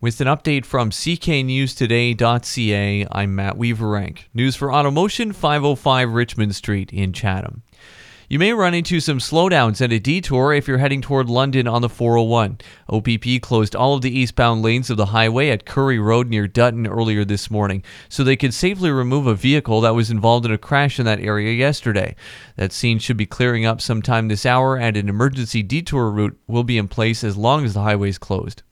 With an update from cknewstoday.ca, I'm Matt Weaverank. News for Automotion 505 Richmond Street in Chatham. You may run into some slowdowns and a detour if you're heading toward London on the 401. OPP closed all of the eastbound lanes of the highway at Currie Road near Dutton earlier this morning so they could safely remove a vehicle that was involved in a crash in that area yesterday. That scene should be clearing up sometime this hour and an emergency detour route will be in place as long as the highway is closed.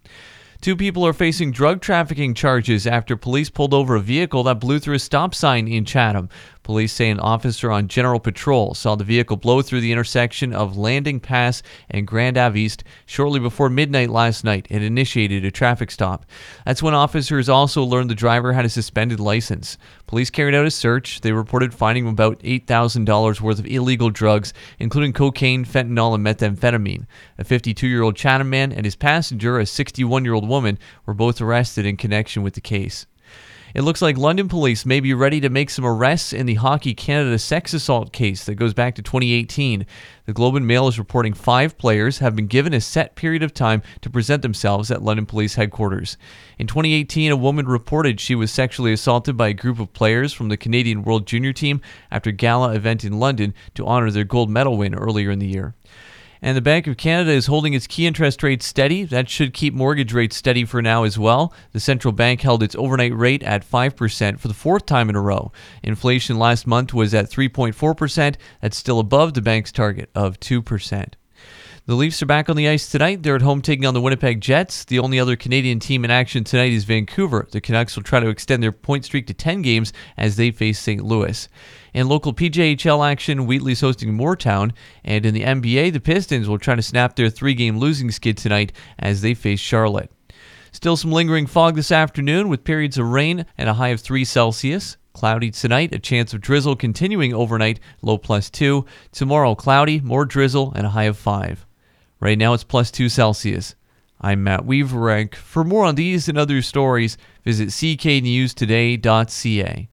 Two people are facing drug trafficking charges after police pulled over a vehicle that blew through a stop sign in Chatham. Police say an officer on general patrol saw the vehicle blow through the intersection of Landing Pass and Grand Ave East shortly before midnight last night and initiated a traffic stop. That's when officers also learned the driver had a suspended license. Police carried out a search. They reported finding about $8,000 worth of illegal drugs, including cocaine, fentanyl, and methamphetamine. A 52 year old Chatham man and his passenger, a 61 year old woman, were both arrested in connection with the case. It looks like London police may be ready to make some arrests in the Hockey Canada sex assault case that goes back to 2018. The Globe and Mail is reporting five players have been given a set period of time to present themselves at London Police headquarters. In 2018, a woman reported she was sexually assaulted by a group of players from the Canadian World Junior Team after a gala event in London to honor their gold medal win earlier in the year. And the Bank of Canada is holding its key interest rate steady. That should keep mortgage rates steady for now as well. The central bank held its overnight rate at 5% for the fourth time in a row. Inflation last month was at 3.4%. That's still above the bank's target of 2%. The Leafs are back on the ice tonight. They're at home taking on the Winnipeg Jets. The only other Canadian team in action tonight is Vancouver. The Canucks will try to extend their point streak to 10 games as they face St. Louis. In local PJHL action, Wheatley's hosting Mooretown, and in the NBA, the Pistons will try to snap their three-game losing skid tonight as they face Charlotte. Still some lingering fog this afternoon with periods of rain and a high of 3 Celsius. Cloudy tonight, a chance of drizzle continuing overnight, low plus 2. Tomorrow, cloudy, more drizzle, and a high of 5. Right now it's plus 2 Celsius. I'm Matt Weaverank. For more on these and other stories, visit cknewstoday.ca.